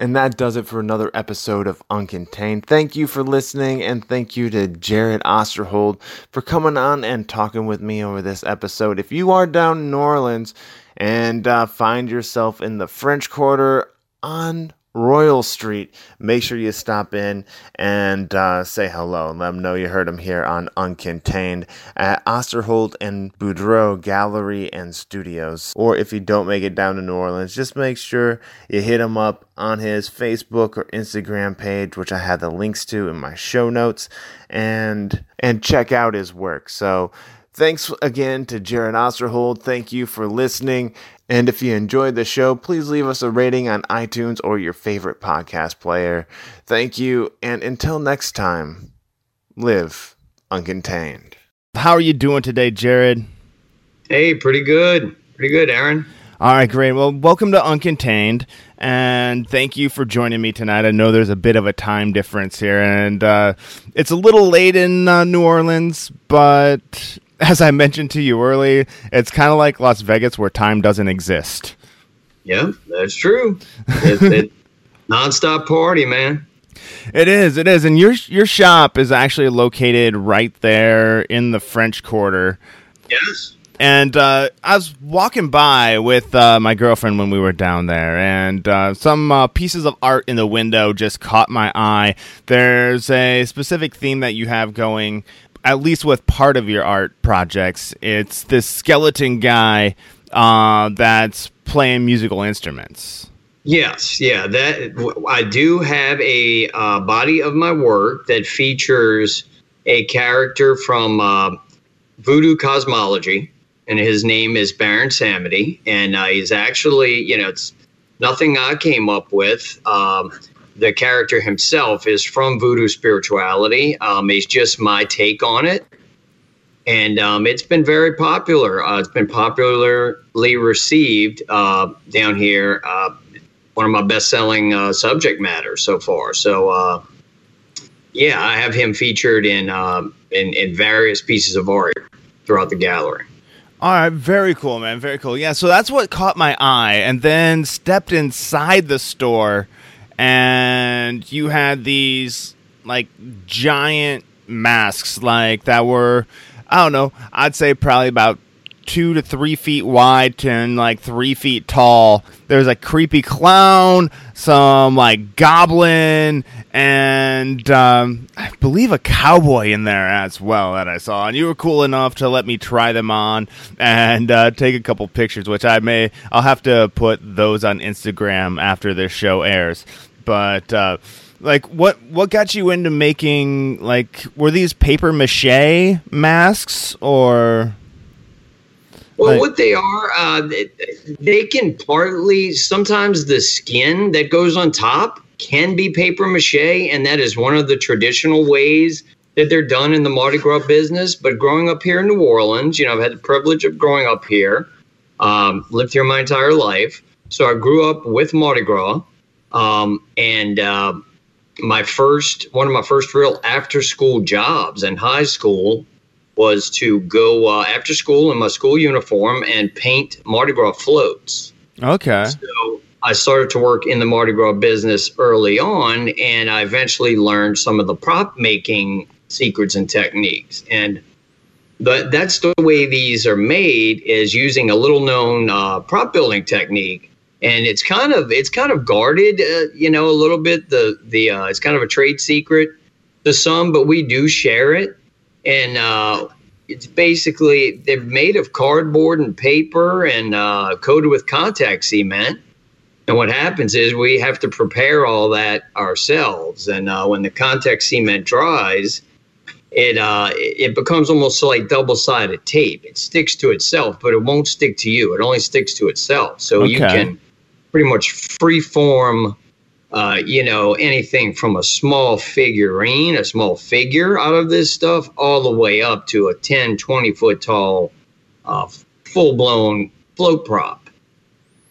And that does it for another episode of Uncontained. Thank you for listening, and thank you to Jared Osterhold for coming on and talking with me over this episode. If you are down in New Orleans and uh, find yourself in the French Quarter on Royal Street. Make sure you stop in and uh, say hello and let them know you heard them here on Uncontained at Osterhold and Boudreau Gallery and Studios. Or if you don't make it down to New Orleans, just make sure you hit him up on his Facebook or Instagram page, which I have the links to in my show notes, and and check out his work. So Thanks again to Jared Osterhold. Thank you for listening. And if you enjoyed the show, please leave us a rating on iTunes or your favorite podcast player. Thank you. And until next time, live uncontained. How are you doing today, Jared? Hey, pretty good. Pretty good, Aaron. All right, great. Well, welcome to Uncontained, and thank you for joining me tonight. I know there's a bit of a time difference here, and uh, it's a little late in uh, New Orleans, but as I mentioned to you earlier, it's kind of like Las Vegas where time doesn't exist. Yeah, that's true. It's it, nonstop party, man. It is, it is, and your your shop is actually located right there in the French Quarter. Yes. And uh, I was walking by with uh, my girlfriend when we were down there, and uh, some uh, pieces of art in the window just caught my eye. There's a specific theme that you have going at least with part of your art projects, it's this skeleton guy uh, that's playing musical instruments. Yes, yeah, that I do have a uh, body of my work that features a character from uh, Voodoo Cosmology, and his name is Baron Samedi, and uh, he's actually, you know, it's nothing I came up with. Um, the character himself is from voodoo spirituality. Um, it's just my take on it. And um, it's been very popular. Uh, it's been popularly received uh, down here. Uh, one of my best selling uh, subject matter so far. So, uh, yeah, I have him featured in, um, in, in various pieces of art throughout the gallery. All right, very cool, man. Very cool. Yeah, so that's what caught my eye, and then stepped inside the store and you had these like giant masks like that were I don't know, I'd say probably about two to three feet wide and like three feet tall. There's a creepy clown, some like goblin, and um, I believe a cowboy in there as well that I saw. And you were cool enough to let me try them on and uh, take a couple pictures, which I may I'll have to put those on Instagram after this show airs but uh, like what what got you into making like were these paper mache masks or? Well like, what they are uh, they, they can partly sometimes the skin that goes on top can be paper mache and that is one of the traditional ways that they're done in the mardi gras business. But growing up here in new orleans you know i've had the privilege of growing up here um, lived here my entire life. So i grew up with mardi gras um, and uh, my first, one of my first real after school jobs in high school was to go uh, after school in my school uniform and paint Mardi Gras floats. Okay. So I started to work in the Mardi Gras business early on, and I eventually learned some of the prop making secrets and techniques. And but that's the way these are made is using a little known uh, prop building technique and it's kind of it's kind of guarded, uh, you know, a little bit. The the uh, it's kind of a trade secret to some, but we do share it, and uh, it's basically they're made of cardboard and paper and uh, coated with contact cement. And what happens is we have to prepare all that ourselves, and uh, when the contact cement dries, it uh, it becomes almost like double sided tape. It sticks to itself, but it won't stick to you. It only sticks to itself. So okay. you can pretty much free form, uh, you know, anything from a small figurine, a small figure out of this stuff, all the way up to a 10, 20 foot tall, uh, full blown float prop.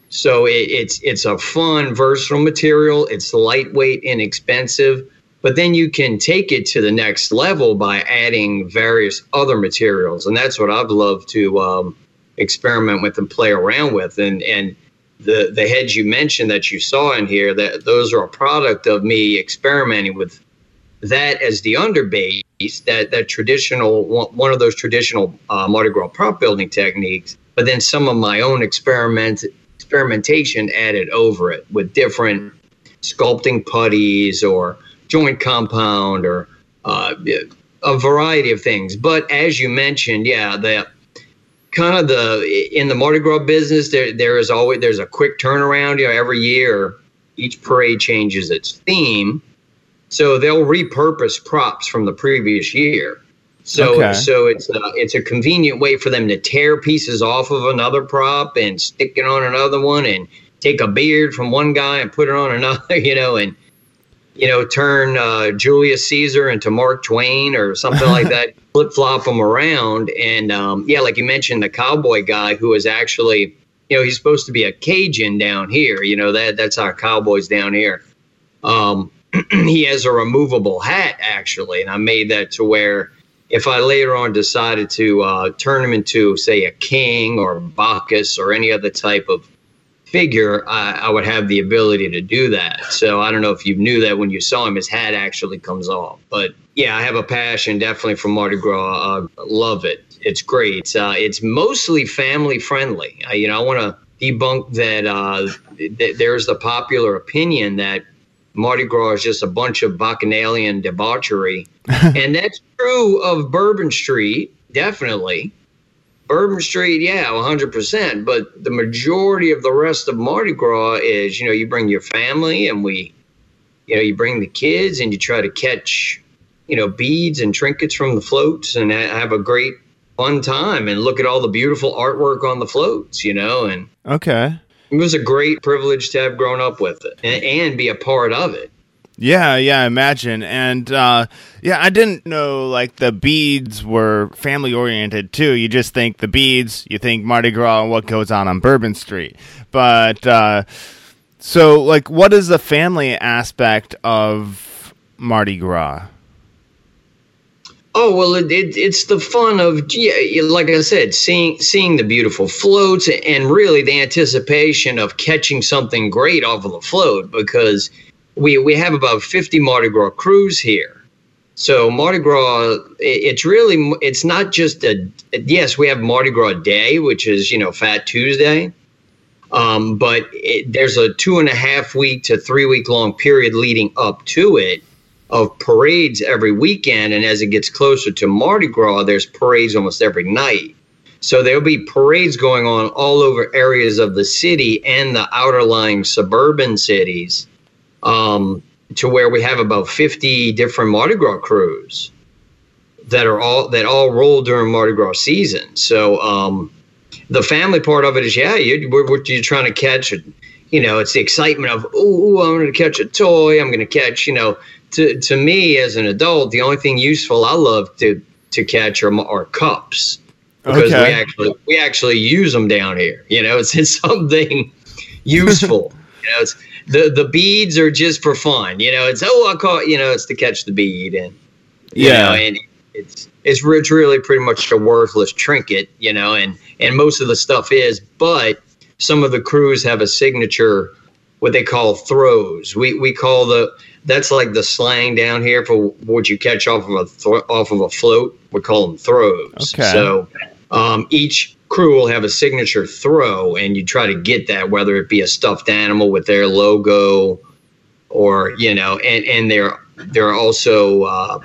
So it, it's it's a fun, versatile material. It's lightweight, inexpensive, but then you can take it to the next level by adding various other materials, and that's what I've loved to um, experiment with and play around with. And and the the heads you mentioned that you saw in here that those are a product of me experimenting with that as the underbase that that traditional one of those traditional uh, Mardi Gras prop building techniques, but then some of my own experiment experimentation added over it with different sculpting putties or joint compound or uh, a variety of things. But as you mentioned, yeah, the kind of the in the Mardi Gras business, there there is always there's a quick turnaround. You know, every year each parade changes its theme, so they'll repurpose props from the previous year. So okay. so it's a, it's a convenient way for them to tear pieces off of another prop and stick it on another one and take a beard from one guy and put it on another, you know, and you know turn uh, Julius Caesar into Mark Twain or something like that. Flip flop them around, and um, yeah, like you mentioned, the cowboy guy who is actually, you know, he's supposed to be a Cajun down here. You know that that's our cowboys down here. Um, he has a removable hat actually, and I made that to where if I later on decided to uh, turn him into, say, a king or Bacchus or any other type of figure, I, I, would have the ability to do that. So I don't know if you knew that when you saw him, his hat actually comes off. But yeah, I have a passion definitely for Mardi Gras. Uh, love it. It's great. Uh, it's mostly family friendly. you know, I want to debunk that. Uh, th- there's the popular opinion that Mardi Gras is just a bunch of bacchanalian debauchery, and that's true of Bourbon Street, definitely. Bourbon Street, yeah, 100%. But the majority of the rest of Mardi Gras is, you know, you bring your family and we, you know, you bring the kids and you try to catch, you know, beads and trinkets from the floats and have a great fun time and look at all the beautiful artwork on the floats, you know, and okay. It was a great privilege to have grown up with it and, and be a part of it. Yeah, yeah, imagine. And uh, yeah, I didn't know like the beads were family oriented too. You just think the beads, you think Mardi Gras and what goes on on Bourbon Street. But uh, so, like, what is the family aspect of Mardi Gras? Oh well, it, it, it's the fun of yeah, like I said, seeing seeing the beautiful floats and really the anticipation of catching something great off of the float because we we have about 50 Mardi Gras crews here. So Mardi Gras, it's really it's not just a yes, we have Mardi Gras Day, which is you know Fat Tuesday, um, but it, there's a two and a half week to three week long period leading up to it of parades every weekend, and as it gets closer to Mardi Gras, there's parades almost every night. So there'll be parades going on all over areas of the city and the outerlying suburban cities um, to where we have about 50 different Mardi Gras crews that are all that all roll during Mardi Gras season. So um, the family part of it is yeah, you, we're, you're trying to catch it. You know, it's the excitement of oh, I'm going to catch a toy. I'm going to catch. You know, to to me as an adult, the only thing useful I love to to catch are, are cups because okay. we actually we actually use them down here. You know, it's, it's something useful. you know, it's the the beads are just for fun. You know, it's oh I caught you know it's to catch the bead and yeah, know, and it's it's it's really pretty much a worthless trinket. You know, and and most of the stuff is, but some of the crews have a signature what they call throws. We we call the that's like the slang down here for what you catch off of a th- off of a float. We call them throws. Okay. So um, each crew will have a signature throw, and you try to get that, whether it be a stuffed animal with their logo, or you know, and and there there are also uh,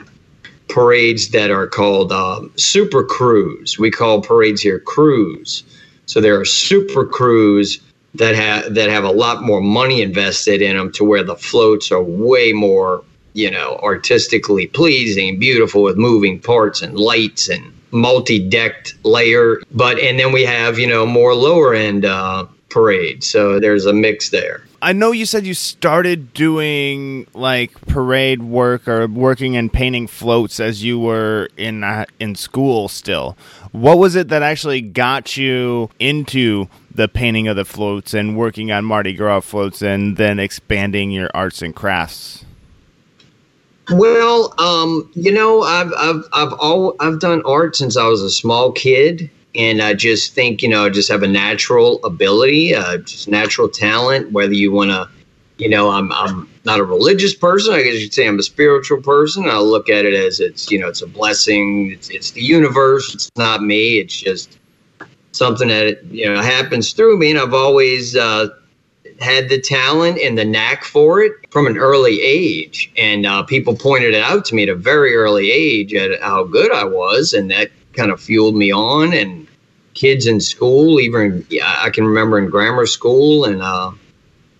parades that are called um, super crews. We call parades here crews. So there are super crews that have that have a lot more money invested in them to where the floats are way more you know artistically pleasing beautiful with moving parts and lights and multi-decked layer. But and then we have you know more lower end uh, parades. So there's a mix there. I know you said you started doing like parade work or working and painting floats as you were in uh, in school still. What was it that actually got you into the painting of the floats and working on Mardi Gras floats and then expanding your arts and crafts? Well, um, you know, I've I've I've all I've done art since I was a small kid. and I just think you know I just have a natural ability, uh, just natural talent. Whether you want to, you know, I'm I'm not a religious person. I guess you'd say I'm a spiritual person. I look at it as it's you know it's a blessing. It's, it's the universe. It's not me. It's just something that you know happens through me, and I've always uh, had the talent and the knack for it from an early age. And uh, people pointed it out to me at a very early age at how good I was, and that kind of fueled me on. And kids in school, even I can remember in grammar school and uh,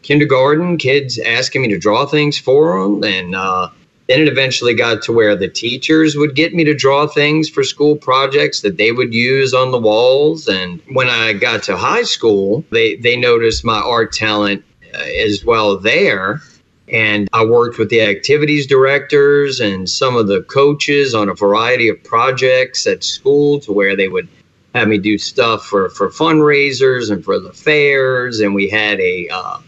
kindergarten, kids asking me to draw things for them, and uh, then it eventually got to where the teachers would get me to draw things for school projects that they would use on the walls. And when I got to high school, they, they noticed my art talent uh, as well there. And I worked with the activities directors and some of the coaches on a variety of projects at school to where they would have me do stuff for, for fundraisers and for the fairs. And we had a, uh,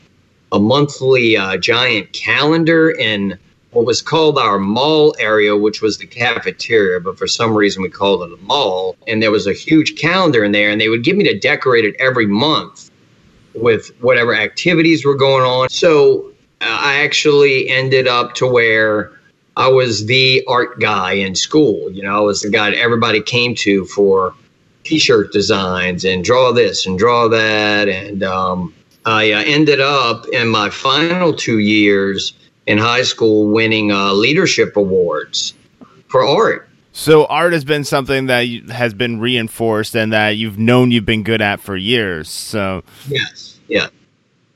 a monthly uh, giant calendar in what was called our mall area, which was the cafeteria, but for some reason we called it a mall. And there was a huge calendar in there, and they would give me to decorate it every month with whatever activities were going on. So uh, I actually ended up to where I was the art guy in school. You know, I was the guy that everybody came to for t-shirt designs and draw this and draw that. And um, I uh, ended up in my final two years in high school winning uh, leadership awards for art. So art has been something that has been reinforced and that you've known you've been good at for years. So yes, yeah.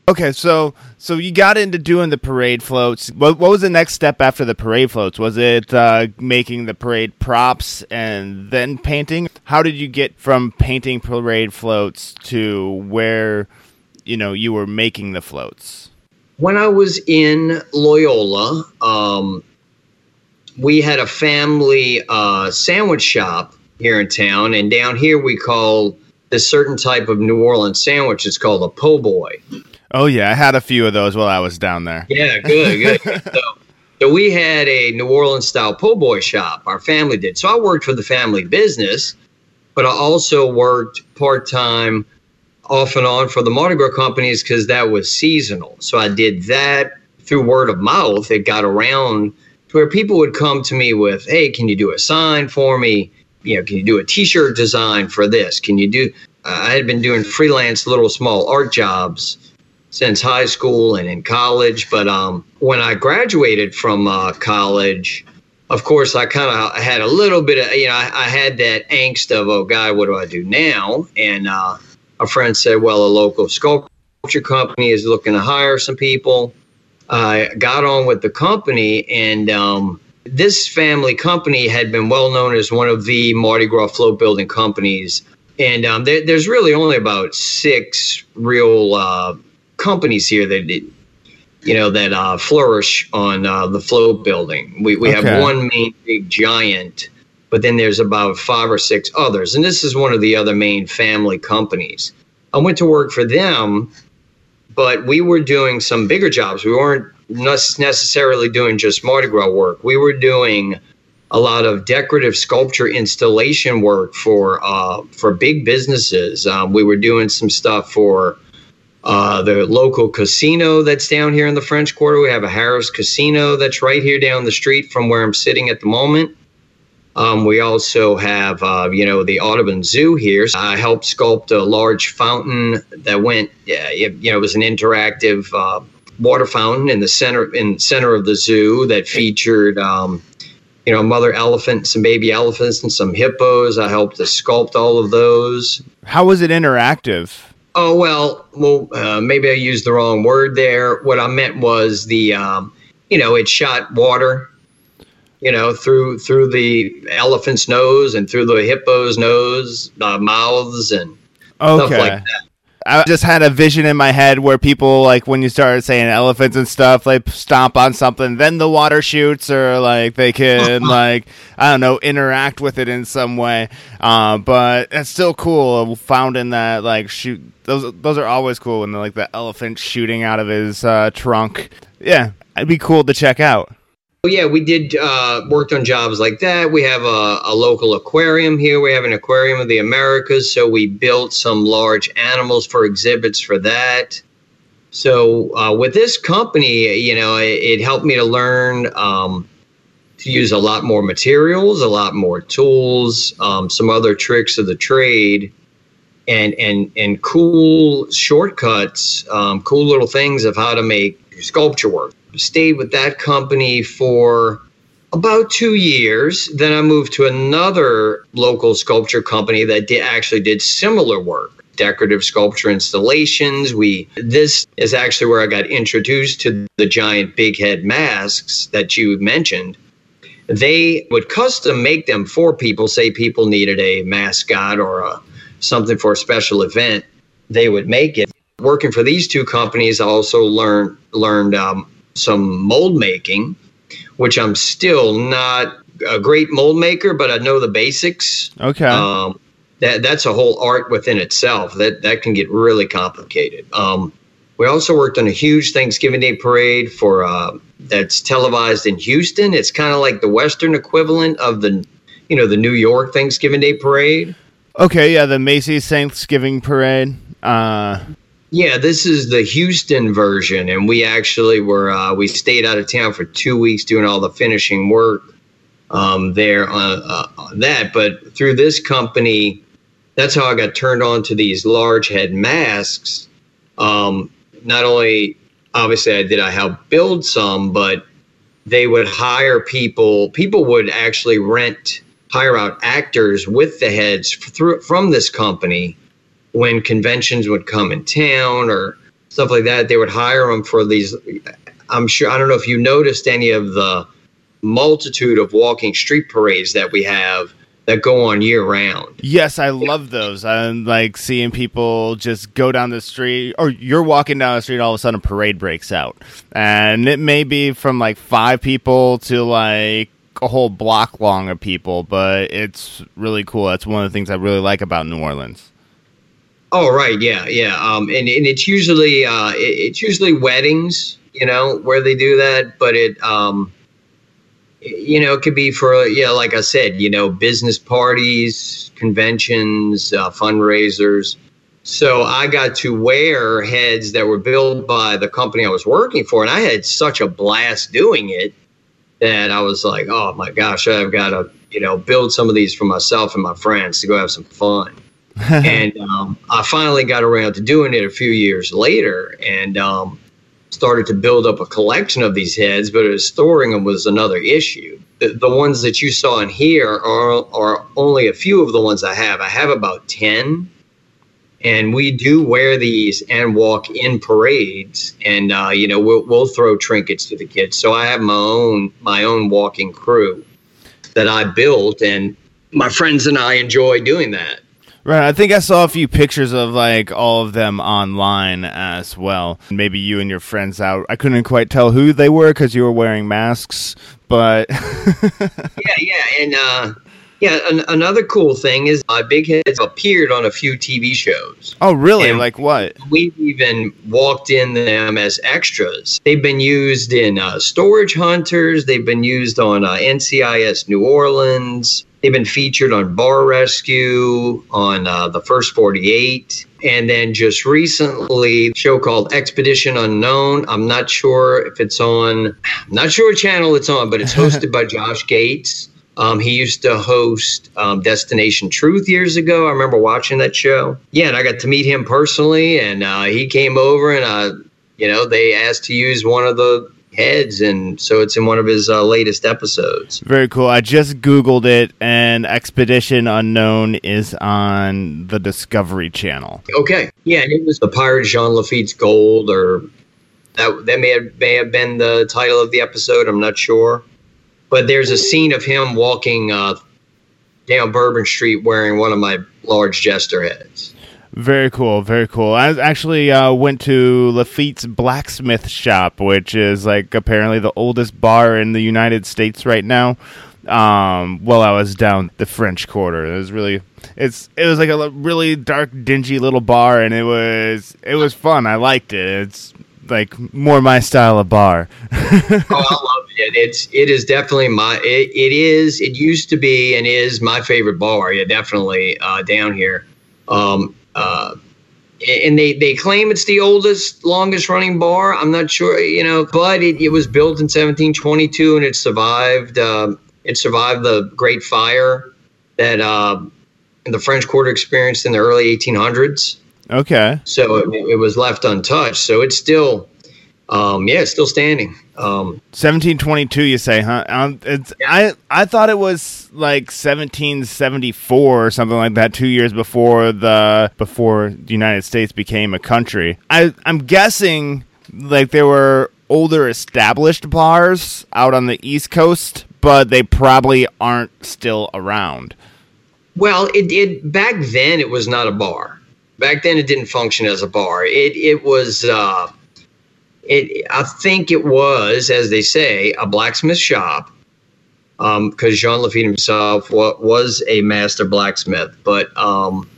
Okay, so so you got into doing the parade floats. What, what was the next step after the parade floats? Was it uh, making the parade props and then painting? How did you get from painting parade floats to where you know you were making the floats? When I was in Loyola, um, we had a family uh, sandwich shop here in town, and down here we call this certain type of New Orleans sandwich. It's called a po' boy. Oh yeah, I had a few of those while I was down there. Yeah, good, good. so, so we had a New Orleans style po' boy shop. Our family did. So I worked for the family business, but I also worked part time off and on for the Mardi Gras companies because that was seasonal. So I did that through word of mouth. It got around to where people would come to me with, "Hey, can you do a sign for me? You know, can you do a T-shirt design for this? Can you do?" I had been doing freelance little small art jobs since high school and in college, but um, when I graduated from uh, college, of course, I kind of had a little bit of, you know, I, I, had that angst of, oh, God, what do I do now? And uh, a friend said, well, a local sculpture company is looking to hire some people. I got on with the company, and um, this family company had been well known as one of the Mardi Gras float building companies. And um, there, there's really only about six real uh, companies here that, you know, that uh, flourish on uh, the float building. We, we okay. have one main big giant but then there's about five or six others. And this is one of the other main family companies. I went to work for them, but we were doing some bigger jobs. We weren't necessarily doing just Mardi Gras work. We were doing a lot of decorative sculpture installation work for uh, for big businesses. Um, we were doing some stuff for uh, the local casino that's down here in the French Quarter. We have a Harrah's Casino that's right here down the street from where I'm sitting at the moment. Um, we also have, uh, you know, the Audubon Zoo here. I helped sculpt a large fountain that went, uh, you know, it was an interactive uh, water fountain in the center in center of the zoo that featured, um, you know, mother elephant, some baby elephants, and some hippos. I helped to sculpt all of those. How was it interactive? Oh well, well, uh, maybe I used the wrong word there. What I meant was the, um, you know, it shot water you know, through through the elephant's nose and through the hippo's nose, uh, mouths, and okay. stuff like that. I just had a vision in my head where people like when you started saying elephants and stuff, like stomp on something, then the water shoots, or like they can like I don't know interact with it in some way. Uh, but it's still cool. Found in that like shoot those those are always cool when they're like the elephant shooting out of his uh, trunk. Yeah, it'd be cool to check out. Yeah, we did uh, worked on jobs like that. We have a, a, local aquarium here. We have an aquarium of the Americas, so we built some large animals for exhibits for that. So uh, with this company, you know, it, it helped me to learn um, to use a lot more materials, a lot more tools, um, some other tricks of the trade, and and and cool shortcuts, um, cool little things of how to make sculpture work. Stayed with that company for about two years. Then I moved to another local sculpture company that actually did similar work decorative sculpture installations. We this is actually where I got introduced to the giant big head masks that you mentioned they would custom make them for people. Say people needed a mascot or a, something for a special event, they would make it. Working for these two companies, I also learned learned um, some mold making, which I'm still not a great mold maker, but I know the basics. Okay. Um, that that's a whole art within itself. That that can get really complicated. Um, we also worked on a huge Thanksgiving Day parade for uh, that's televised in Houston. It's kind of like the Western equivalent of the, you know, the New York Thanksgiving Day parade. Okay, yeah, the Macy's Thanksgiving parade. Uh... Yeah, this is the Houston version, and we actually were uh, we stayed out of town for two weeks doing all the finishing work um, there on, uh, on that. But through this company, that's how I got turned on to these large head masks. Um, not only obviously I did I help build some, but they would hire people. People would actually rent, hire out actors with the heads through from this company when conventions would come in town or stuff like that. They would hire them for these. I'm sure I don't know if you noticed any of the multitude of walking street parades that we have that go on year round. Yes, I love those. I'm like seeing people just go down the street, or you're walking down the street, all of a sudden a parade breaks out, and it may be from like five people to like a whole block long of people, but it's really cool. That's one of the things I really like about New Orleans. Oh right, yeah, yeah, um, and and it's usually uh, it's usually weddings, you know, where they do that, but it um you know, it could be for, yeah, like I said, you know, business parties, conventions, uh, fundraisers. So I got to wear heads that were built by the company I was working for. And I had such a blast doing it that I was like, oh my gosh, I've got to, you know, build some of these for myself and my friends to go have some fun. and um, I finally got around to doing it a few years later. And, um, started to build up a collection of these heads, but storing them was another issue. The, the ones that you saw in here are, are only a few of the ones I have. I have about 10 and we do wear these and walk in parades and uh, you know we'll, we'll throw trinkets to the kids so i have my own my own walking crew that i built and my friends and i enjoy doing that Right. I think I saw a few pictures of like all of them online as well. Maybe you and your friends out. I couldn't quite tell who they were because you were wearing masks, but yeah, yeah, and uh, yeah. An- another cool thing is uh, Big Heads appeared on a few TV shows. Oh, really? And like what? We've even walked in them as extras. They've been used in uh, Storage Hunters. They've been used on uh, NCIS New Orleans. They've been featured on Bar Rescue, on uh, the First 48, and then just recently, show called Expedition Unknown. I'm not sure if it's on, I'm not sure what channel it's on, but it's hosted by Josh Gates. Um, he used to host um, Destination Truth years ago. I remember watching that show. Yeah, and I got to meet him personally, and uh, he came over and, uh, you know, they asked to use one of the heads, and so it's in one of his uh, latest episodes. Very cool. I just googled it, and Expedition Unknown is on the Discovery Channel. Okay, yeah, and it was the Pirate Jean Lafitte's Gold, or that that may have may have been the title of the episode. I'm not sure, but there's a scene of him walking uh, down Bourbon Street wearing one of my large jester heads. Very cool, very cool. I actually uh, went to Lafitte's Blacksmith Shop, which is like apparently the oldest bar in the United States right now. Um, while I was down the French Quarter, it was really it's it was like a really dark, dingy little bar, and it was it was fun. I liked it. It's like more my style of bar. oh, I love it it, it's it is definitely my it, it is it used to be and is my favorite bar. Yeah, definitely uh, down here. Um, uh, and they, they claim it's the oldest, longest running bar. I'm not sure, you know, but it, it was built in 1722 and it survived. Uh, it survived the Great Fire that uh, the French Quarter experienced in the early 1800s. Okay. So it, it was left untouched. So it's still, um, yeah, it's still standing. Um, 1722, you say, huh? Um, it's, I I thought it was like 1774 or something like that, two years before the before the United States became a country. I I'm guessing like there were older established bars out on the East Coast, but they probably aren't still around. Well, it, it back then it was not a bar. Back then it didn't function as a bar. It it was. Uh, it, I think it was, as they say, a blacksmith shop, because um, Jean Lafitte himself was a master blacksmith. But um,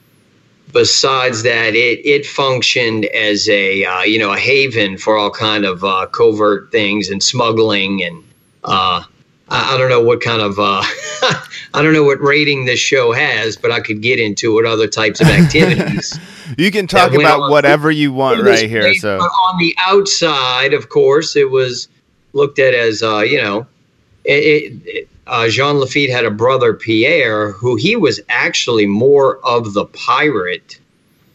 besides that, it it functioned as a uh, you know a haven for all kind of uh, covert things and smuggling and uh, I, I, don't know what kind of uh, I don't know what rating this show has, but I could get into what other types of activities. You can talk about whatever you want right here. So on the outside, of course, it was looked at as uh, you know, it, it, uh, Jean Lafitte had a brother Pierre, who he was actually more of the pirate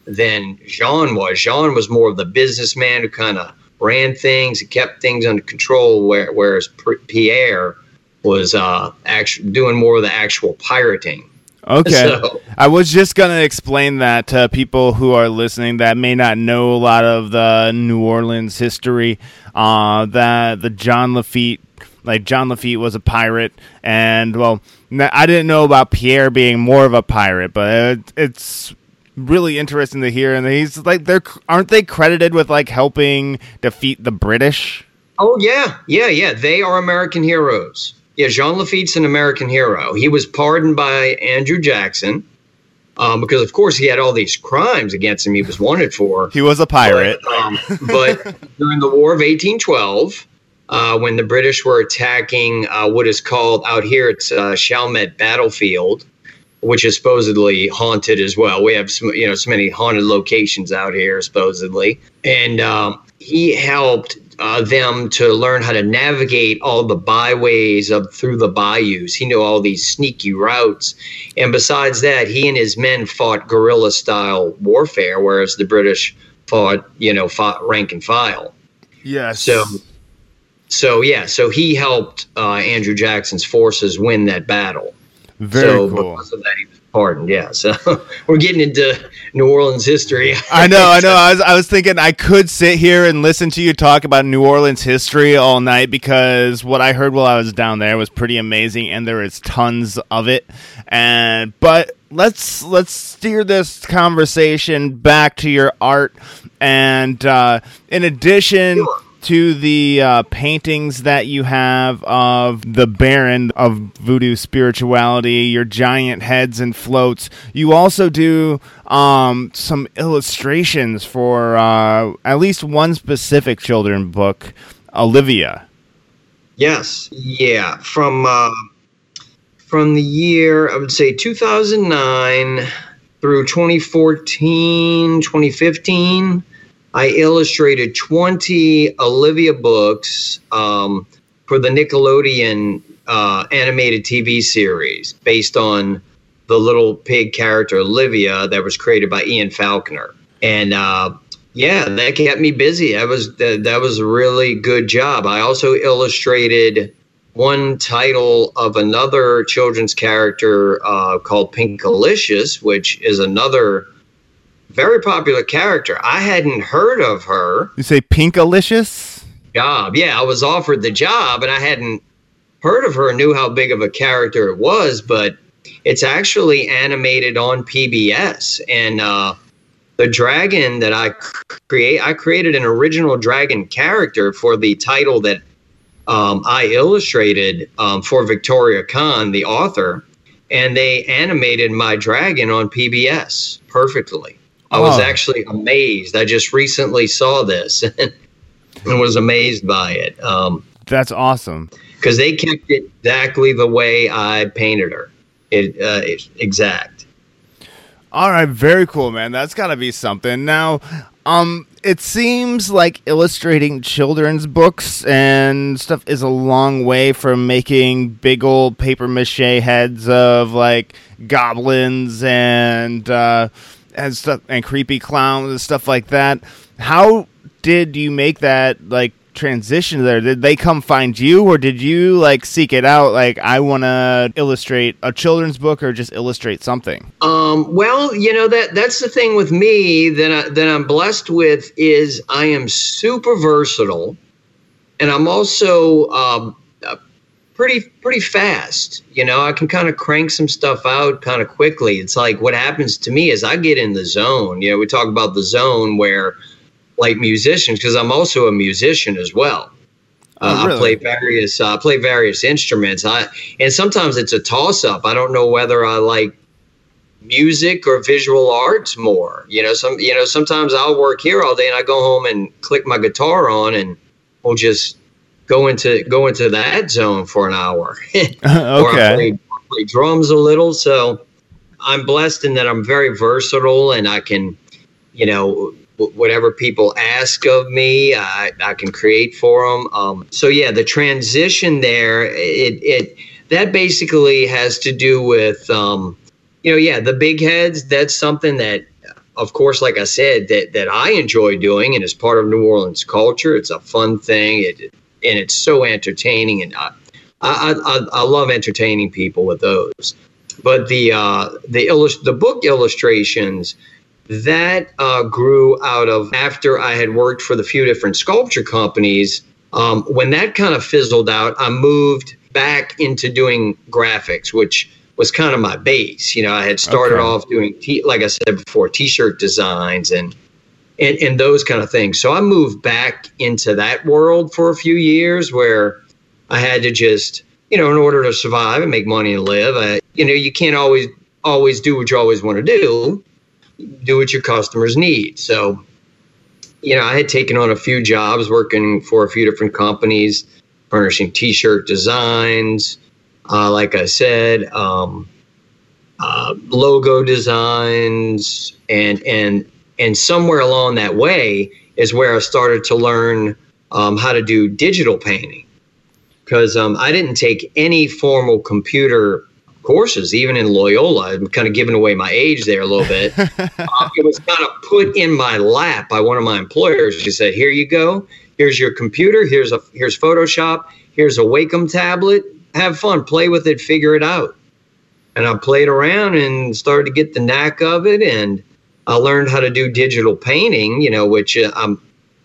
than Jean was. Jean was more of the businessman who kind of ran things and kept things under control, where, whereas Pierre was uh, actually doing more of the actual pirating. Okay. So, I was just going to explain that to people who are listening that may not know a lot of the New Orleans history. Uh, that the John Lafitte, like John Lafitte was a pirate, and well, I didn't know about Pierre being more of a pirate, but it, it's really interesting to hear. And he's like, they're aren't they credited with like helping defeat the British? Oh yeah, yeah, yeah. They are American heroes. Yeah, Jean Lafitte's an American hero. He was pardoned by Andrew Jackson um, because, of course, he had all these crimes against him he was wanted for. He was a pirate. But, um, but during the War of 1812, uh, when the British were attacking uh, what is called out here, it's uh, Chalmette Battlefield, which is supposedly haunted as well. We have some, you know, so many haunted locations out here, supposedly. And um, he helped uh, them to learn how to navigate all the byways of through the bayous. He knew all these sneaky routes, and besides that, he and his men fought guerrilla style warfare, whereas the British fought, you know, fought rank and file. Yes. So, so yeah, so he helped uh, Andrew Jackson's forces win that battle. Very so cool. Because of that, he was pardoned. Yeah. So we're getting into New Orleans history. I know, I know. I was, I was thinking I could sit here and listen to you talk about New Orleans history all night because what I heard while I was down there was pretty amazing, and there is tons of it. And but let's let's steer this conversation back to your art. And uh, in addition. Sure to the uh, paintings that you have of the Baron of voodoo spirituality, your giant heads and floats. You also do um, some illustrations for uh, at least one specific children book, Olivia. Yes, yeah, from uh, from the year I would say 2009 through 2014, 2015. I illustrated 20 Olivia books um, for the Nickelodeon uh, animated TV series based on the little pig character Olivia that was created by Ian Falconer. And uh, yeah, that kept me busy. That was that, that was a really good job. I also illustrated one title of another children's character uh, called Pinkalicious, which is another very popular character. I hadn't heard of her. You say Pinkalicious? Job. Yeah, I was offered the job and I hadn't heard of her, knew how big of a character it was, but it's actually animated on PBS. And uh, the dragon that I create, I created an original dragon character for the title that um, I illustrated um, for Victoria Kann, the author, and they animated my dragon on PBS perfectly. I was oh. actually amazed. I just recently saw this and was amazed by it. Um, That's awesome. Because they kept it exactly the way I painted her. It, uh, exact. All right, very cool, man. That's got to be something. Now, um, it seems like illustrating children's books and stuff is a long way from making big old paper mache heads of like goblins and uh, and stuff and creepy clowns and stuff like that. How did you make that like transition there? Did they come find you, or did you like seek it out? Like, I want to illustrate a children's book, or just illustrate something. Um, well, you know that that's the thing with me that I, that I'm blessed with is I am super versatile, and I'm also um, pretty pretty fast. You know, I can kind of crank some stuff out kind of quickly. It's like what happens to me is I get in the zone. You know, we talk about the zone where like musicians because I'm also a musician as well. Uh, oh, really? I play various uh, I play various instruments. I and sometimes it's a toss up. I don't know whether I like music or visual arts more. You know, some you know sometimes I'll work here all day and I go home and click my guitar on and we'll just go into go into that zone for an hour. okay. or I play, play drums a little. So I'm blessed in that I'm very versatile and I can, you know, whatever people ask of me, I, I can create for them. Um, so yeah, the transition there, it, it that basically has to do with, um, you know, yeah, the big heads. That's something that, of course, like I said, that that I enjoy doing, and it's part of New Orleans culture. It's a fun thing, it, and it's so entertaining, and I, I, I, I love entertaining people with those. But the uh, the illust- the book illustrations that uh, grew out of after I had worked for the few different sculpture companies. Um, when that kind of fizzled out, I moved back into doing graphics, which was kind of my base. You know, I had started okay. off doing, t- like I said before, t-shirt designs and, and and those kind of things. So I moved back into that world for a few years, where I had to just, you know, in order to survive and make money and live, I, you know, you can't always always do what you always want to do do what your customers need. So, you know, I had taken on a few jobs working for a few different companies, furnishing T-shirt designs. Uh, like I said, um, uh, logo designs, and and and somewhere along that way is where I started to learn um, how to do digital painting because um, I didn't take any formal computer courses, even in Loyola. I'm kind of giving away my age there a little bit. um, it was kind of put in my lap by one of my employers. She said, "Here you go. Here's your computer. Here's a here's Photoshop. Here's a Wacom tablet. Have fun. Play with it. Figure it out." And I played around and started to get the knack of it, and I learned how to do digital painting. You know, which uh, I'm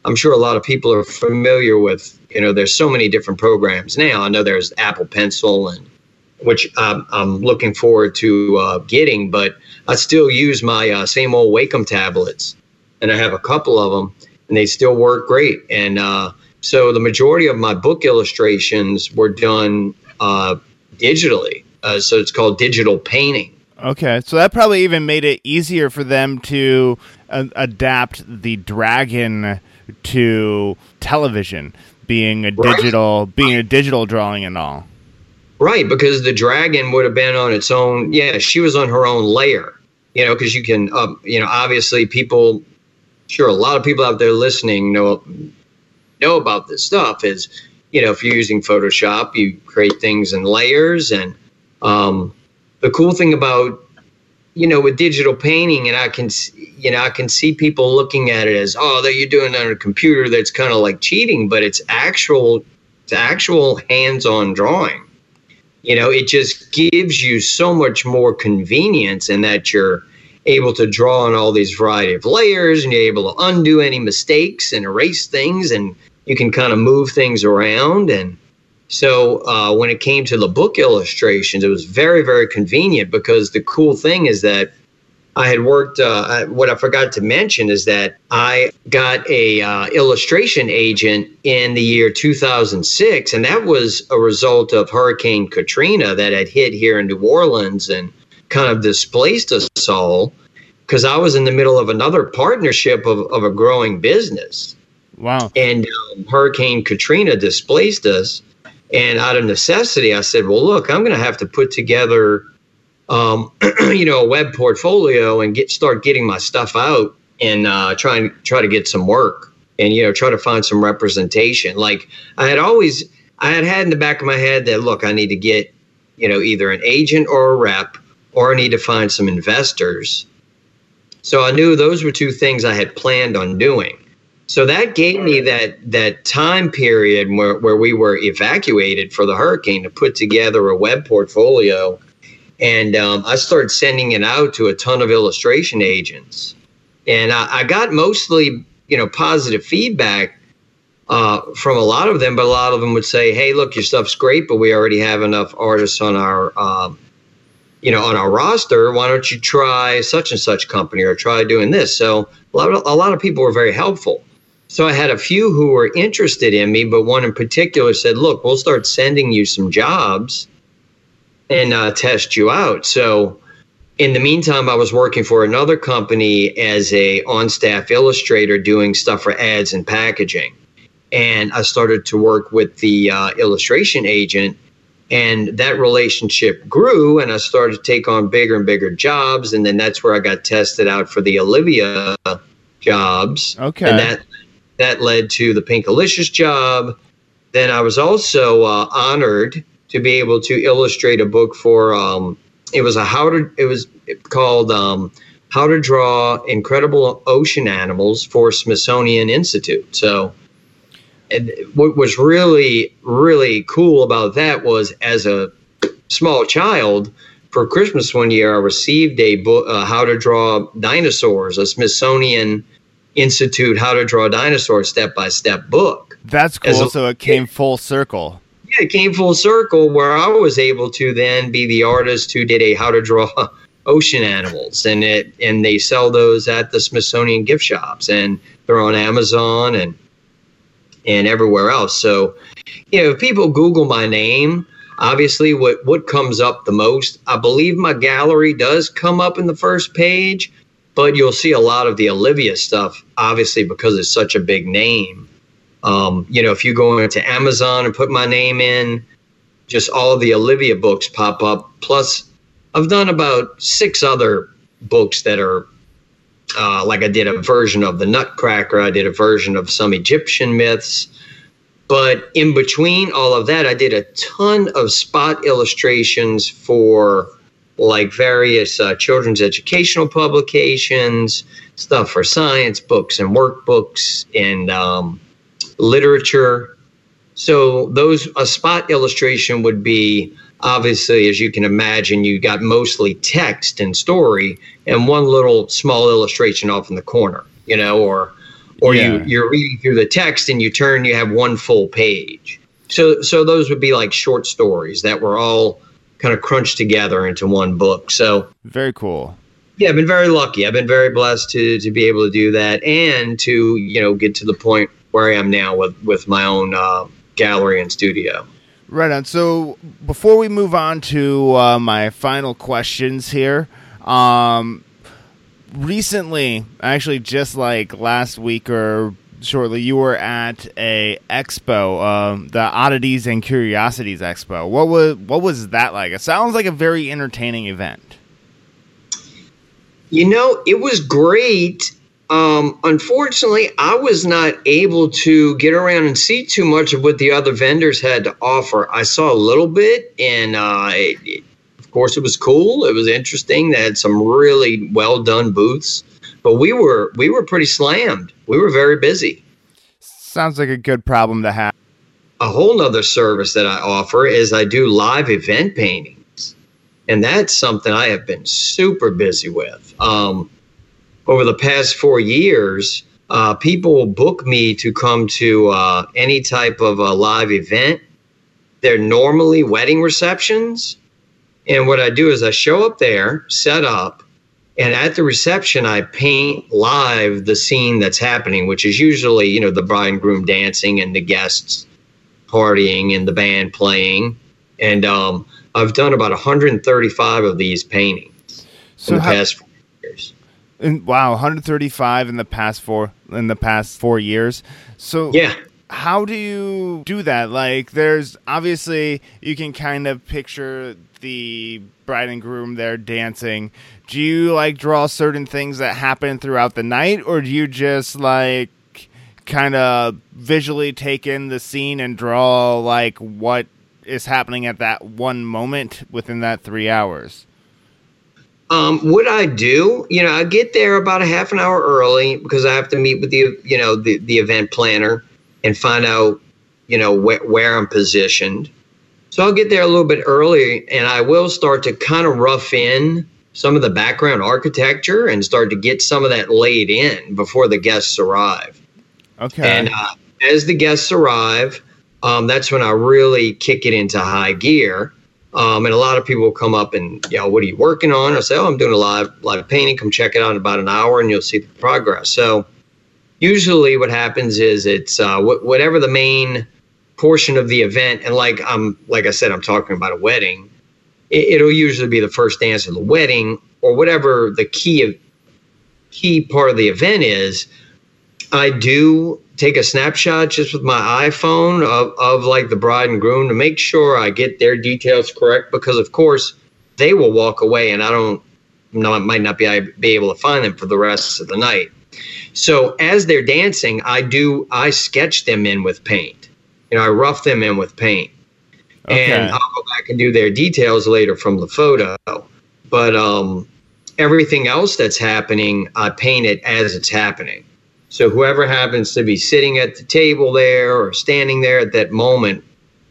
I'm sure a lot of people are familiar with. You know, there's so many different programs now. I know there's Apple Pencil and which um, I'm looking forward to uh, getting. But I still use my uh, same old Wacom tablets, and I have a couple of them, and they still work great. And uh, so the majority of my book illustrations were done uh, digitally. So it's called digital painting. Okay, so that probably even made it easier for them to uh, adapt the dragon to television, being a digital, being a digital drawing and all. Right, because the dragon would have been on its own. Yeah, she was on her own layer. You know, because you can, uh, you know, obviously people, sure, a lot of people out there listening know know about this stuff. Is you know, if you're using Photoshop, you create things in layers, and um, the cool thing about you know with digital painting, and I can, you know, I can see people looking at it as, oh, that you're doing it on a computer. That's kind of like cheating, but it's actual, it's actual hands-on drawing you know it just gives you so much more convenience in that you're able to draw on all these variety of layers and you're able to undo any mistakes and erase things and you can kind of move things around and so uh, when it came to the book illustrations it was very very convenient because the cool thing is that I had worked. Uh, what I forgot to mention is that I got a uh, illustration agent in the year 2006, and that was a result of Hurricane Katrina that had hit here in New Orleans and kind of displaced us all. Because I was in the middle of another partnership of, of a growing business, Wow. And um, Hurricane Katrina displaced us. And out of necessity, I said, well, look, I'm going to have to put together, um, you know, a web portfolio and get start getting my stuff out and uh, try and try to get some work and you know try to find some representation. Like I had always, I had had in the back of my head that look, I need to get, you know, either an agent or a rep, or I need to find some investors. So I knew those were two things I had planned on doing. So that gave me that that time period where, where we were evacuated for the hurricane to put together a web portfolio. And um, I started sending it out to a ton of illustration agents. And I, I got mostly, you know, positive feedback uh, from a lot of them, but a lot of them would say, "Hey, look, your stuff's great, but we already have enough artists on our, uh, you know, on our roster. Why don't you try such and such company or try doing this?" So a lot of, a lot of people were very helpful. So I had a few who were interested in me, but one in particular said, "Look, we'll start sending you some jobs and uh, test you out." So in the meantime, I was working for another company as a on-staff illustrator, doing stuff for ads and packaging, and I started to work with the uh, illustration agent. And that relationship grew, and I started to take on bigger and bigger jobs. And then that's where I got tested out for the Olivia jobs. Okay. And that that led to the Pinkalicious job. Then I was also uh, honored to be able to illustrate a book for. Um, it was a how to. It was called um, "How to Draw Incredible Ocean Animals" for Smithsonian Institute. So, and what was really really cool about that was as a small child. For Christmas one year, I received a book, uh, "How to Draw Dinosaurs," a Smithsonian Institute How to Draw Dinosaurs step by step book. That's cool. a- so it came full circle. Yeah, it came full circle where I was able to then be the artist who did a How to Draw Ocean Animals, and it and they sell those at the Smithsonian gift shops, and they're on Amazon and and everywhere else. So, you know, if people Google my name, obviously what what comes up the most, I believe my gallery does come up in the first page, but you'll see a lot of the Olivia stuff, obviously because it's such a big name. Um, you know, if you go into Amazon and put my name in, just all the Olivia books pop up. Plus, I've done about six other books that are uh, like I did a version of the Nutcracker, I did a version of some Egyptian myths. But in between all of that, I did a ton of spot illustrations for like various uh, children's educational publications, stuff for science books and workbooks and um, literature. So those a spot illustration would be obviously, as you can imagine, you got mostly text and story, and one little small illustration off in the corner, you know, or or Yeah. you you're reading through the text and you turn, you have one full page. So so those would be like short stories that were all kind of crunched together into one book. So Very cool. yeah, I've been very lucky. I've been very blessed to to be able to do that and to you know get to the point where I am now with with my own uh, gallery and studio. Right on. So before we move on to uh, my final questions here, um, recently, actually, just like last week or shortly, you were at a expo, um, the Oddities and Curiosities Expo. What was what was that like? It sounds like a very entertaining event. You know, it was great. Um, unfortunately, I was not able to get around and see too much of what the other vendors had to offer. I saw a little bit, and uh, it, it- of course, it was cool. It was interesting. They had some really well done booths, but we were we were pretty slammed. We were very busy. Sounds like a good problem to have. a whole nother service that I offer is I do live event paintings. And that's something I have been super busy with. Um, over the past four years, uh, people will book me to come to uh, any type of a live event. They're normally wedding receptions. And what I do is I show up there, set up, and at the reception, I paint live the scene that's happening, which is usually, you know, the bride and groom dancing and the guests partying and the band playing. And um, I've done about 135 of these paintings So in the how, past four years. And wow, 135 in the past four in the past four years. So Yeah. How do you do that? Like, there's obviously you can kind of picture the bride and groom there dancing. Do you like draw certain things that happen throughout the night, or do you just like kind of visually take in the scene and draw like what is happening at that one moment within that three hours? Um, what I do, you know, I get there about a half an hour early because I have to meet with the, you know, the, the event planner and find out, you know, wh- where I'm positioned. So I'll get there a little bit early and I will start to kind of rough in some of the background architecture and start to get some of that laid in before the guests arrive. Okay. And uh, as the guests arrive, um, that's when I really kick it into high gear. Um, and a lot of people will come up and, you know, what are you working on? I say, oh, I'm doing a live live painting. Come check it out in about an hour, and you'll see the progress. So usually, what happens is it's uh, wh- whatever the main portion of the event, and like I'm like I said, I'm talking about a wedding. It, it'll usually be the first dance of the wedding, or whatever the key of key part of the event is. I do take a snapshot just with my iPhone of, of like the bride and groom to make sure I get their details correct because of course they will walk away and I don't no, I might not be, be able to find them for the rest of the night. So as they're dancing, I do I sketch them in with paint. You know, I rough them in with paint. Okay. And I'll go back and do their details later from the photo. But um everything else that's happening, I paint it as it's happening. So whoever happens to be sitting at the table there or standing there at that moment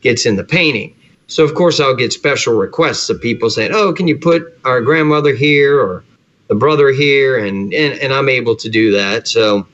gets in the painting. So of course I'll get special requests of people saying, "Oh, can you put our grandmother here or the brother here?" And and, and I'm able to do that. So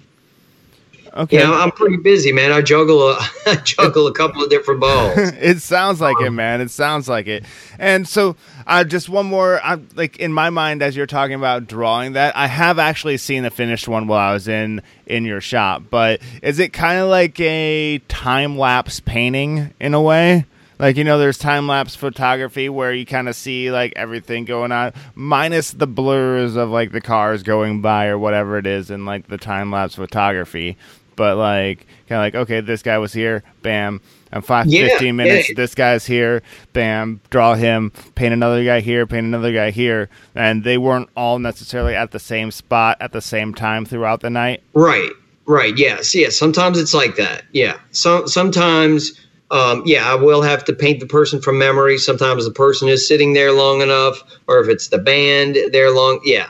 okay. you know, I'm pretty busy, man. I juggle a I juggle a couple of different balls. it sounds like it, man. It sounds like it. And so, uh, just one more. I'm like in my mind, as you're talking about drawing that, I have actually seen the finished one while I was in in your shop. But is it kind of like a time lapse painting in a way? Like you know, there's time lapse photography where you kind of see like everything going on, minus the blurs of like the cars going by or whatever it is, in like the time lapse photography. But like, kind of like, okay, this guy was here, bam. And five, Yeah, 15 minutes, this guy's here, bam, draw him, paint another guy here, paint another guy here. And they weren't all necessarily at the same spot at the same time throughout the night. Right. Right. Yes. Yes. Sometimes it's like that. Yeah. So sometimes, um, yeah, I will have to paint the person from memory. Sometimes the person is sitting there long enough, or if it's the band, they're long. Yeah.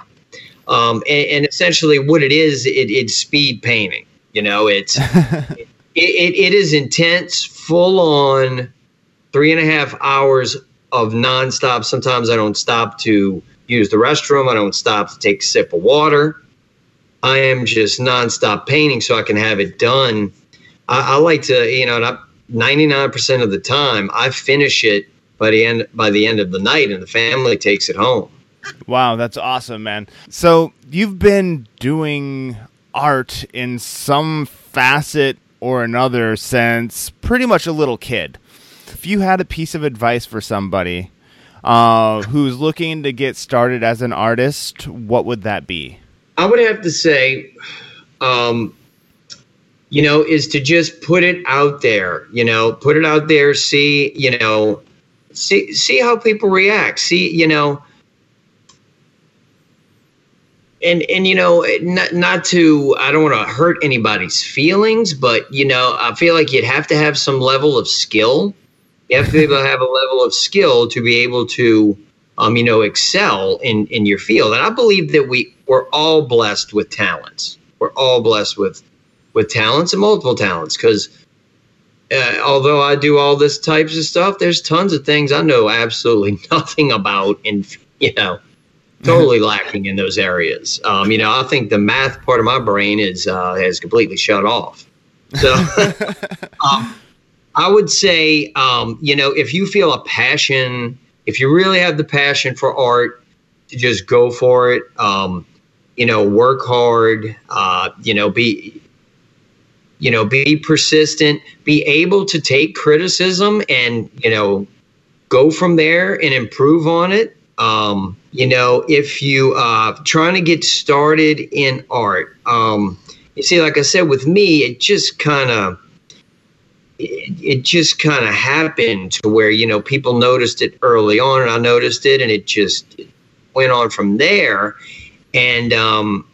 Um, and, and essentially, what it is, it, it's speed painting. You know, it's it, it, it is intense, full on, three and a half hours of nonstop. Sometimes I don't stop to use the restroom. I don't stop to take a sip of water. I am just nonstop painting so I can have it done. I, I like to, you know, not 99% of the time I finish it by the end by the end of the night and the family takes it home. Wow, that's awesome, man. So you've been doing art in some facet or another since pretty much a little kid. If you had a piece of advice for somebody uh, who's looking to get started as an artist, what would that be? I would have to say, um, you know, is to just put it out there. You know, put it out there. See, you know, see see how people react. See, you know, and and you know, not not to I don't want to hurt anybody's feelings, but you know, I feel like you'd have to have some level of skill. You have to be able to have a level of skill to be able to um, you know, excel in in your field. And I believe that we we're all blessed with talents. We're all blessed with with talents and multiple talents because uh, although I do all this types of stuff, there's tons of things I know absolutely nothing about, and you know, totally lacking in those areas. Um, you know, I think the math part of my brain is uh, has completely shut off. So, um, I would say, um, you know, if you feel a passion, if you really have the passion for art, to just go for it. Um, you know, work hard. Uh, you know, be you know, be persistent. Be able to take criticism and you know, go from there and improve on it. Um, you know, if you uh, trying to get started in art, um, you see, like I said, with me, it just kind of it, just kind of happened to where you know people noticed it early on, and I noticed it, and it just went on from there. And um,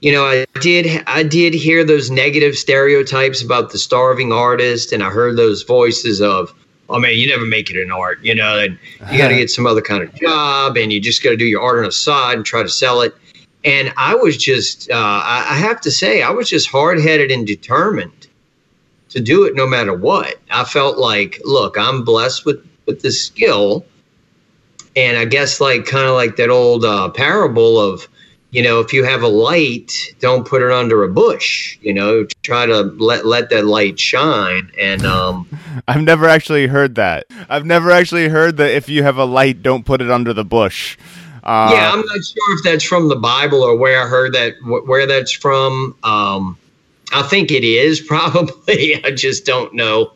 you know, I did I did hear those negative stereotypes about the starving artist, and I heard those voices of, "Oh man, you never make it in art," you know, and you got to get some other kind of job, and you just got to do your art on the side and try to sell it. And I was just, uh, I, have to say, I was just hard headed and determined to do it no matter what. I felt like, look, I'm blessed with with the skill, and I guess like kind of like that old uh, parable of, you know, if you have a light, don't put it under a bush. You know, try to let let that light shine. And um, I've never actually heard that. I've never actually heard that if you have a light, don't put it under the bush. Uh, yeah, I'm not sure if that's from the Bible or where I heard that, where that's from. Um, I think it is probably. I just don't know,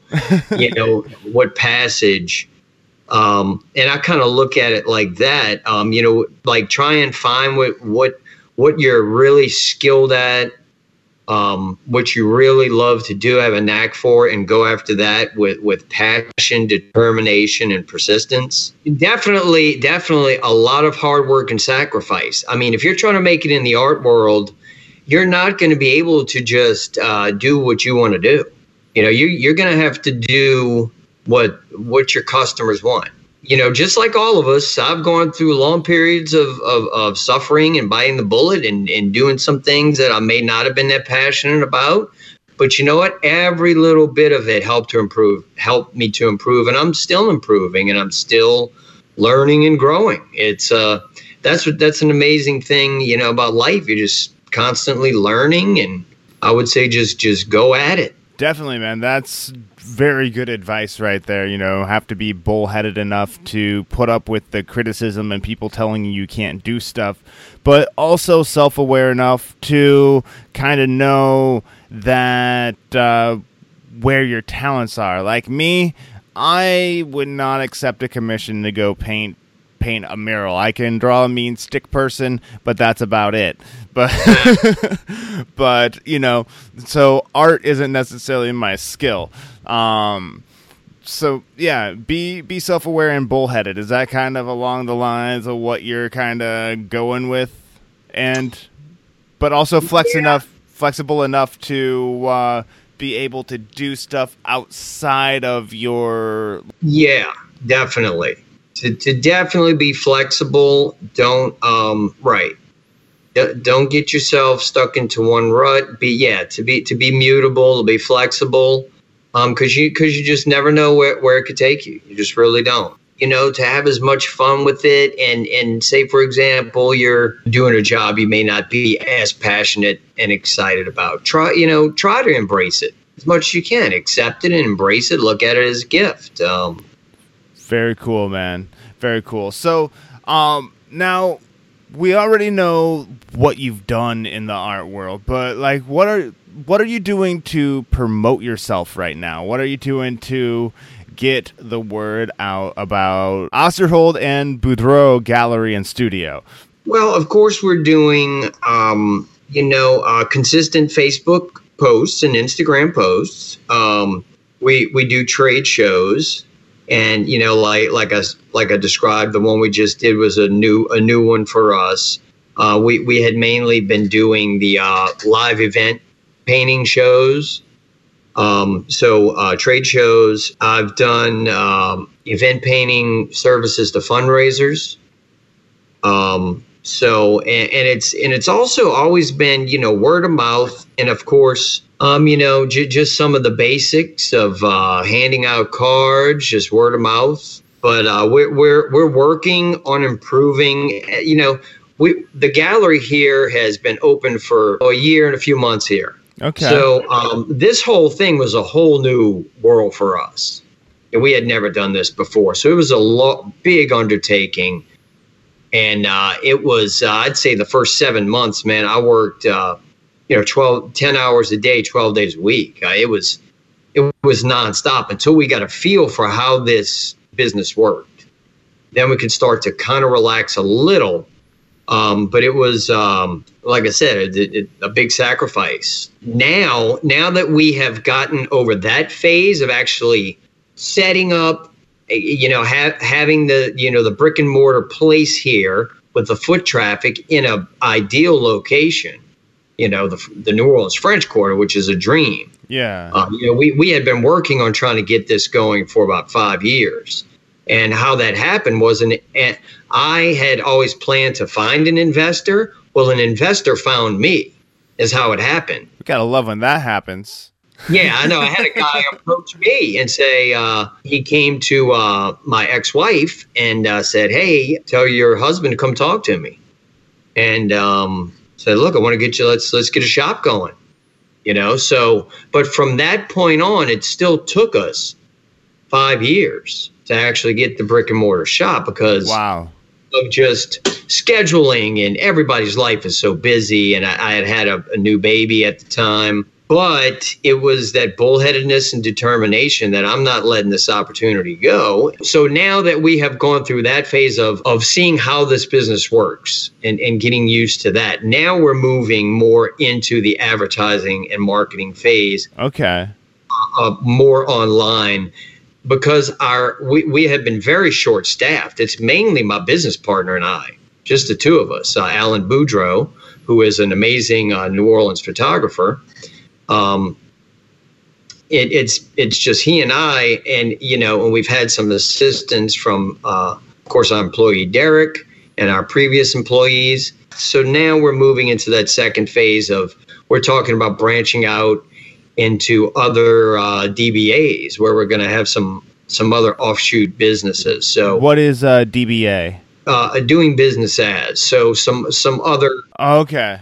you know, what passage. Um, and I kind of look at it like that. Um, you know, like try and find what what what you're really skilled at, um, what you really love to do, have a knack for, and go after that with with passion, determination, and persistence. Definitely, definitely a lot of hard work and sacrifice. I mean, if you're trying to make it in the art world you're not going to be able to just uh, do what you want to do. You know, you, you're going to have to do what what your customers want. You know, just like all of us, I've gone through long periods of, of, of suffering and biting the bullet and, and doing some things that I may not have been that passionate about. But you know what? Every little bit of it helped to improve, helped me to improve, and I'm still improving, and I'm still learning and growing. It's uh, that's what that's an amazing thing, you know, about life. You're just constantly learning and I would say just just go at it. Definitely, man. That's very good advice right there. You know, have to be bullheaded enough to put up with the criticism and people telling you you can't do stuff, but also self aware enough to kind of know that uh, where your talents are. Like me, I would not accept a commission to go paint paint a mural. I can draw a mean stick person, but that's about it. But but you know, so art isn't necessarily my skill. Um, so yeah, be be self aware and bullheaded. Is that kind of along the lines of what you're kind of going with, and but also flex yeah. enough, flexible enough to uh, be able to do stuff outside of your. Yeah, definitely to, to definitely be flexible. Don't um, right. don't get yourself stuck into one rut. Be yeah to be to be mutable, to be flexible, um, because you because you just never know where, where it could take you. You just really don't. You know, to have as much fun with it, and and say for example, you're doing a job you may not be as passionate and excited about. Try you know try to embrace it as much as you can. Accept it and embrace it. Look at it as a gift. Um, very cool, man. Very cool. So, um, now we already know what you've done in the art world, but like, what are what are you doing to promote yourself right now? What are you doing to get the word out about Osterhold and Boudreau Gallery and Studio? Well, of course, we're doing, um, you know, uh, consistent Facebook posts and Instagram posts. Um, we we do trade shows and you know like like I like I described the one we just did was a new a new one for us. Uh, we we had mainly been doing the uh, live event painting shows. Um, so uh, trade shows. I've done um, event painting services to fundraisers. Um, so and, and, it's and it's also always been you know word of mouth and of course um, you know, j- just some of the basics of uh, handing out cards, just word of mouth. But uh, we're we're we're working on improving. You know, we the gallery here has been open for a year and a few months here. Okay. So um, this whole thing was a whole new world for us. And we had never done this before, so it was a lo- big undertaking. And uh, it was, uh, I'd say, the first seven months, man. I worked uh, you know 12 10 hours a day 12 days a week uh, it was it was nonstop until we got a feel for how this business worked then we could start to kind of relax a little. Um, but it was, um, like I said, it, it, a big sacrifice. Now, now that we have gotten over that phase of actually setting up, you know, ha- having the you know the brick and mortar place here with the foot traffic in a ideal location, you know, the the New Orleans French Quarter, which is a dream. Yeah. Uh, you know, we we had been working on trying to get this going for about five years, and how that happened was an. I had always planned to find an investor. Well, an investor found me. Is how it happened. We gotta love when that happens. Yeah, I know. I had a guy approach me and say uh, he came to uh, my ex-wife and uh, said, "Hey, tell your husband to come talk to me." And um, said, "Look, I want to get you. Let's let's get a shop going." You know. So, but from that point on, it still took us five years to actually get the brick and mortar shop because wow of just scheduling and everybody's life is so busy and I, I had had a, a, new baby at the time but it was that bullheadedness and determination that I'm not letting this opportunity go. So now that we have gone through that phase of, of seeing how this business works and, and getting used to that, now we're moving more into the advertising and marketing phase. Okay. Uh, more online because our we, we have been very short staffed. It's mainly my business partner and I, just the two of us. Uh, Alan Boudreau, who is an amazing uh, New Orleans photographer, um, it, it's it's just he and I, and you know, and we've had some assistance from, uh, of course, our employee Derek and our previous employees. So now we're moving into that second phase of we're talking about branching out into other uh, DBAs where we're going to have some some other offshoot businesses. So what is uh, DBA? Uh, doing business as so some some other okay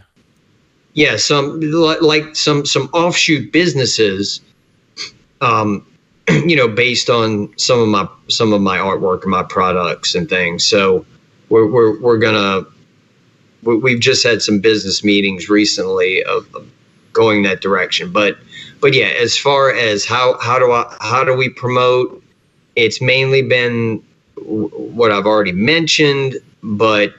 yeah, some like some some offshoot businesses, um, you know, based on some of my some of my artwork and my products and things. So we're we're we're gonna we've just had some business meetings recently of, of going that direction. But but yeah, as far as how how do I how do we promote? It's mainly been what I've already mentioned, but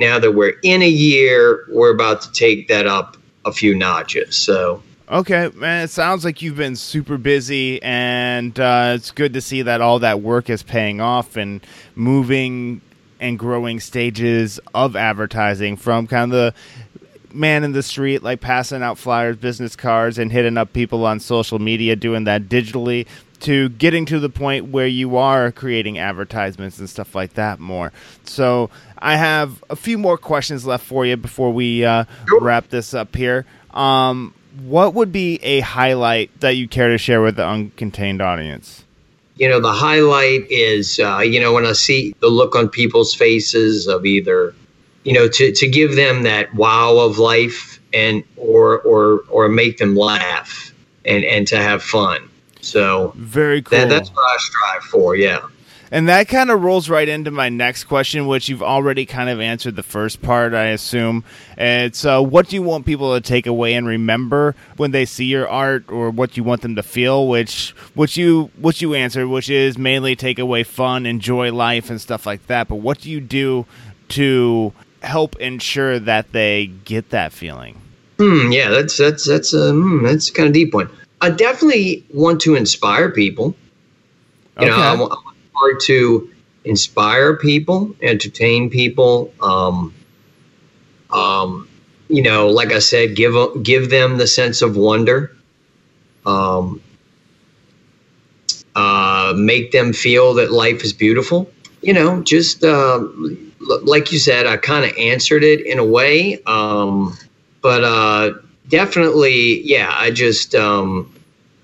now that we're in a year, we're about to take that up a few notches. So Okay, man, it sounds like you've been super busy, and uh, it's good to see that all that work is paying off and moving and growing stages of advertising from kind of the man in the street, like passing out flyers, business cards, and hitting up people on social media, doing that digitally, to getting to the point where you are creating advertisements and stuff like that more. So I have a few more questions left for you before we uh, wrap this up here. Um, what would be a highlight that you care to share with the uncontained audience? You know, the highlight is, uh, you know, when I see the look on people's faces of either, you know, to, to give them that wow of life and or or or make them laugh and and to have fun. So very cool. That, that's what I strive for. Yeah. And that kind of rolls right into my next question, which you've already kind of answered the first part, I assume. It's uh, what do you want people to take away and remember when they see your art, or what you want them to feel? Which, which you, which you answered, which is mainly take away fun, enjoy life, and stuff like that. But what do you do to help ensure that they get that feeling? Hmm, yeah, that's that's that's a hmm, that's kind of deep one. I definitely want to inspire people. You okay. know, I, hard to inspire people, entertain people. Um, um, you know, like I said, give give them the sense of wonder. Um, uh, make them feel that life is beautiful. You know, just uh, like you said, I kind of answered it in a way, um, but uh, definitely, yeah. I just um,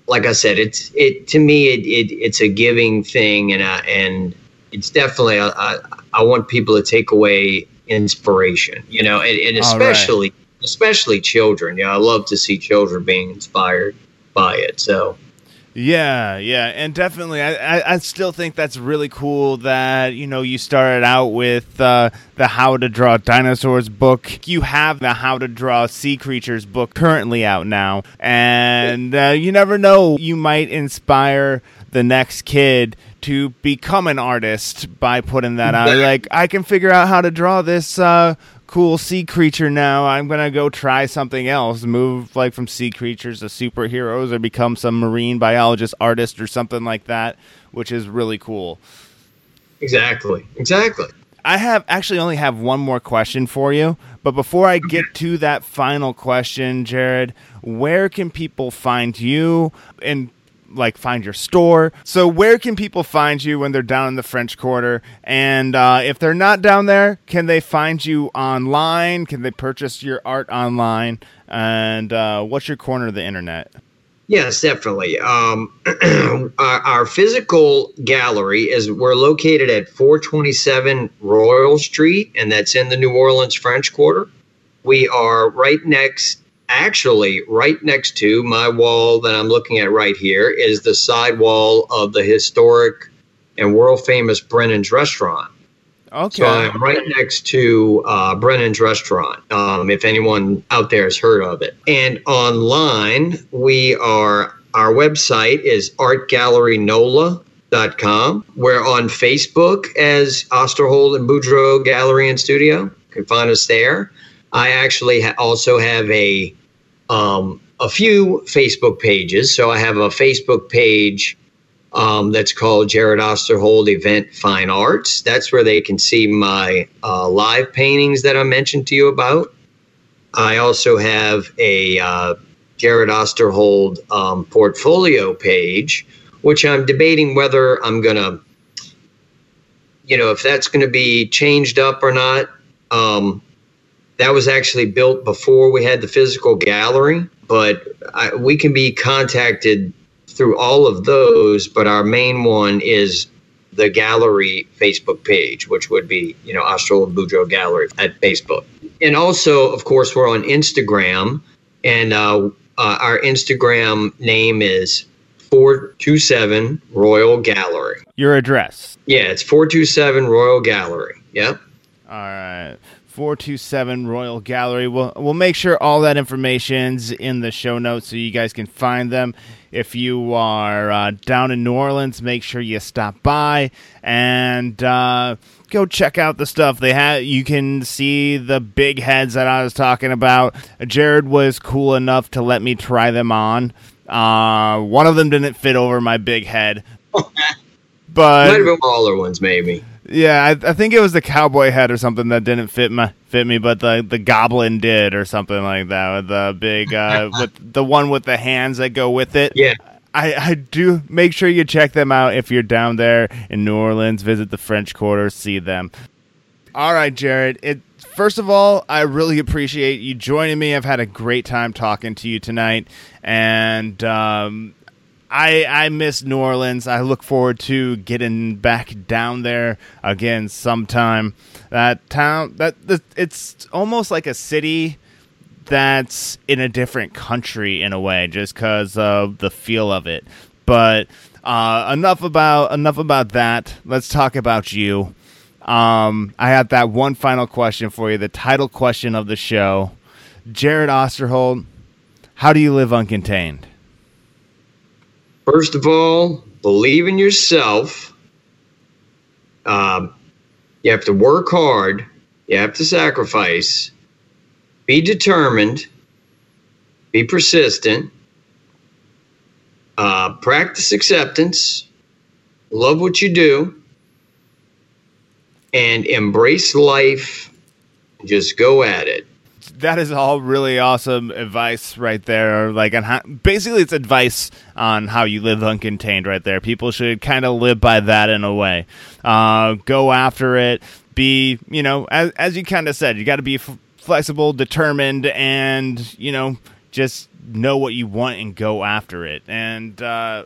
like I said, it's it to me it, it it's a giving thing, and I, and it's definitely I, I want people to take away inspiration, you know, and, and especially right. especially children. You know, I love to see children being inspired by it. So yeah, yeah, and definitely, I, I, I, still think that's really cool that you know you started out with uh, the How to Draw Dinosaurs book. You have the How to Draw Sea Creatures book currently out now, and uh, you never know, you might inspire the next kid to become an artist by putting that out. Like I can figure out how to draw this uh, cool sea creature now. I'm gonna go try something else. Move like from sea creatures to superheroes, or become some marine biologist artist or something like that, which is really cool. Exactly. Exactly. I have actually only have one more question for you, but before I get to that final question, Jared, where can people find you and like find your store? So where can people find you when they're down in the French Quarter? And uh, if they're not down there, can they find you online? Can they purchase your art online? And uh, what's your corner of the internet? Yes, definitely. Um, our, our, physical gallery is we're located at 427 Royal Street, and that's in the New Orleans French Quarter. We are right next, actually, right next to my wall that I'm looking at right here is the side wall of the historic and world famous Brennan's Restaurant. Okay. So I'm right next to uh, Brennan's restaurant. Um, if anyone out there has heard of it, and online we are. Our website is artgallerynola.com. We're on Facebook as Osterhold and Boudreau Gallery and Studio. You can find us there. I actually ha- also have a um, a few Facebook pages. So I have a Facebook page um, that's called Jared Osterhold Event Fine Arts. That's where they can see my uh, live paintings that I mentioned to you about. I also have a uh, Jared Osterhold um, portfolio page, which I'm debating whether I'm going to, you know, if that's going to be changed up or not. Um, that was actually built before we had the physical gallery, but I, we can be contacted through all of those, but our main one is the gallery Facebook page, which would be, you know, Osterhold Boudreau Gallery at Facebook. And also, of course, we're on Instagram, and uh, uh, our Instagram name is 427 Royal Gallery. Your address? Yeah, it's 427 Royal Gallery. Yep. All right. 427 Royal Gallery. We'll, we'll make sure all that information's in the show notes so you guys can find them. If you are uh, down in New Orleans, make sure you stop by and uh, go check out the stuff they have. You can see the big heads that I was talking about. Jared was cool enough to let me try them on. Uh, one of them didn't fit over my big head, but might have been smaller ones, maybe. Yeah, I, I, think it was the cowboy head or something that didn't fit my fit me, but the the goblin did or something like that with the big uh, with the one with the hands that go with it. Yeah. I, I do make sure you check them out if you're down there in New Orleans. Visit the French Quarter, see them. All right, Jared. It first of all, I really appreciate you joining me. I've had a great time talking to you tonight, and um, I I miss New Orleans. I look forward to getting back down there again sometime. That town that, that it's almost like a city that's in a different country in a way, just because of the feel of it. But uh, enough about enough about that. Let's talk about you. Um, I have that one final question for you, the title question of the show. Jared Osterhold, how do you live uncontained? First of all, believe in yourself. Um, you have to work hard. You have to sacrifice. Be determined. Be persistent. Uh, practice acceptance. Love what you do. And embrace life. Just go at it that is all really awesome advice right there. Like on how, basically, it's advice on how you live uncontained right there. People should kind of live by that in a way. Uh, go after it. Be you know as as you kind of said, you got to be f- flexible, determined, and you know just know what you want and go after it. And uh,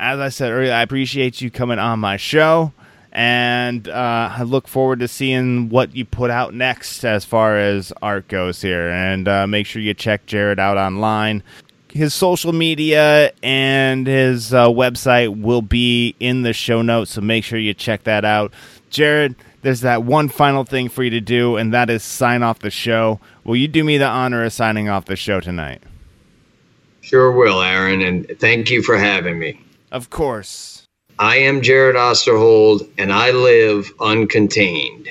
as I said earlier, I appreciate you coming on my show and uh, I look forward to seeing what you put out next as far as art goes here. And uh, make sure you check Jared out online. His social media and his uh, website will be in the show notes, so make sure you check that out. Jared, there's that one final thing for you to do, and that is sign off the show. Will you do me the honor of signing off the show tonight? Sure will, Aaron, and thank you for having me. Of course. I am Jared Osterhold, and I live uncontained.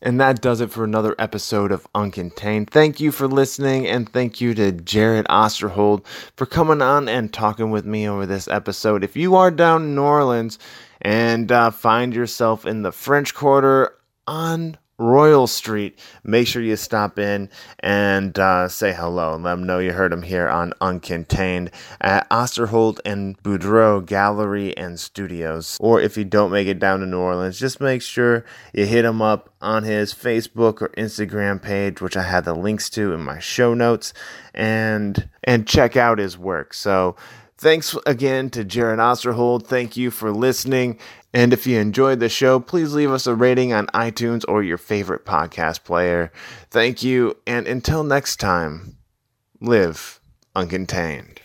And that does it for another episode of Uncontained. Thank you for listening, and thank you to Jared Osterhold for coming on and talking with me over this episode. If you are down in New Orleans and uh, find yourself in the French Quarter on Royal Street. Make sure you stop in and uh, say hello and let them know you heard them here on Uncontained at Osterhold and Boudreau Gallery and Studios. Or if you don't make it down to New Orleans, just make sure you hit him up on his Facebook or Instagram page, which I have the links to in my show notes, and and check out his work. So. Thanks again to Jared Osterhold. Thank you for listening. And if you enjoyed the show, please leave us a rating on iTunes or your favorite podcast player. Thank you. And until next time, live uncontained.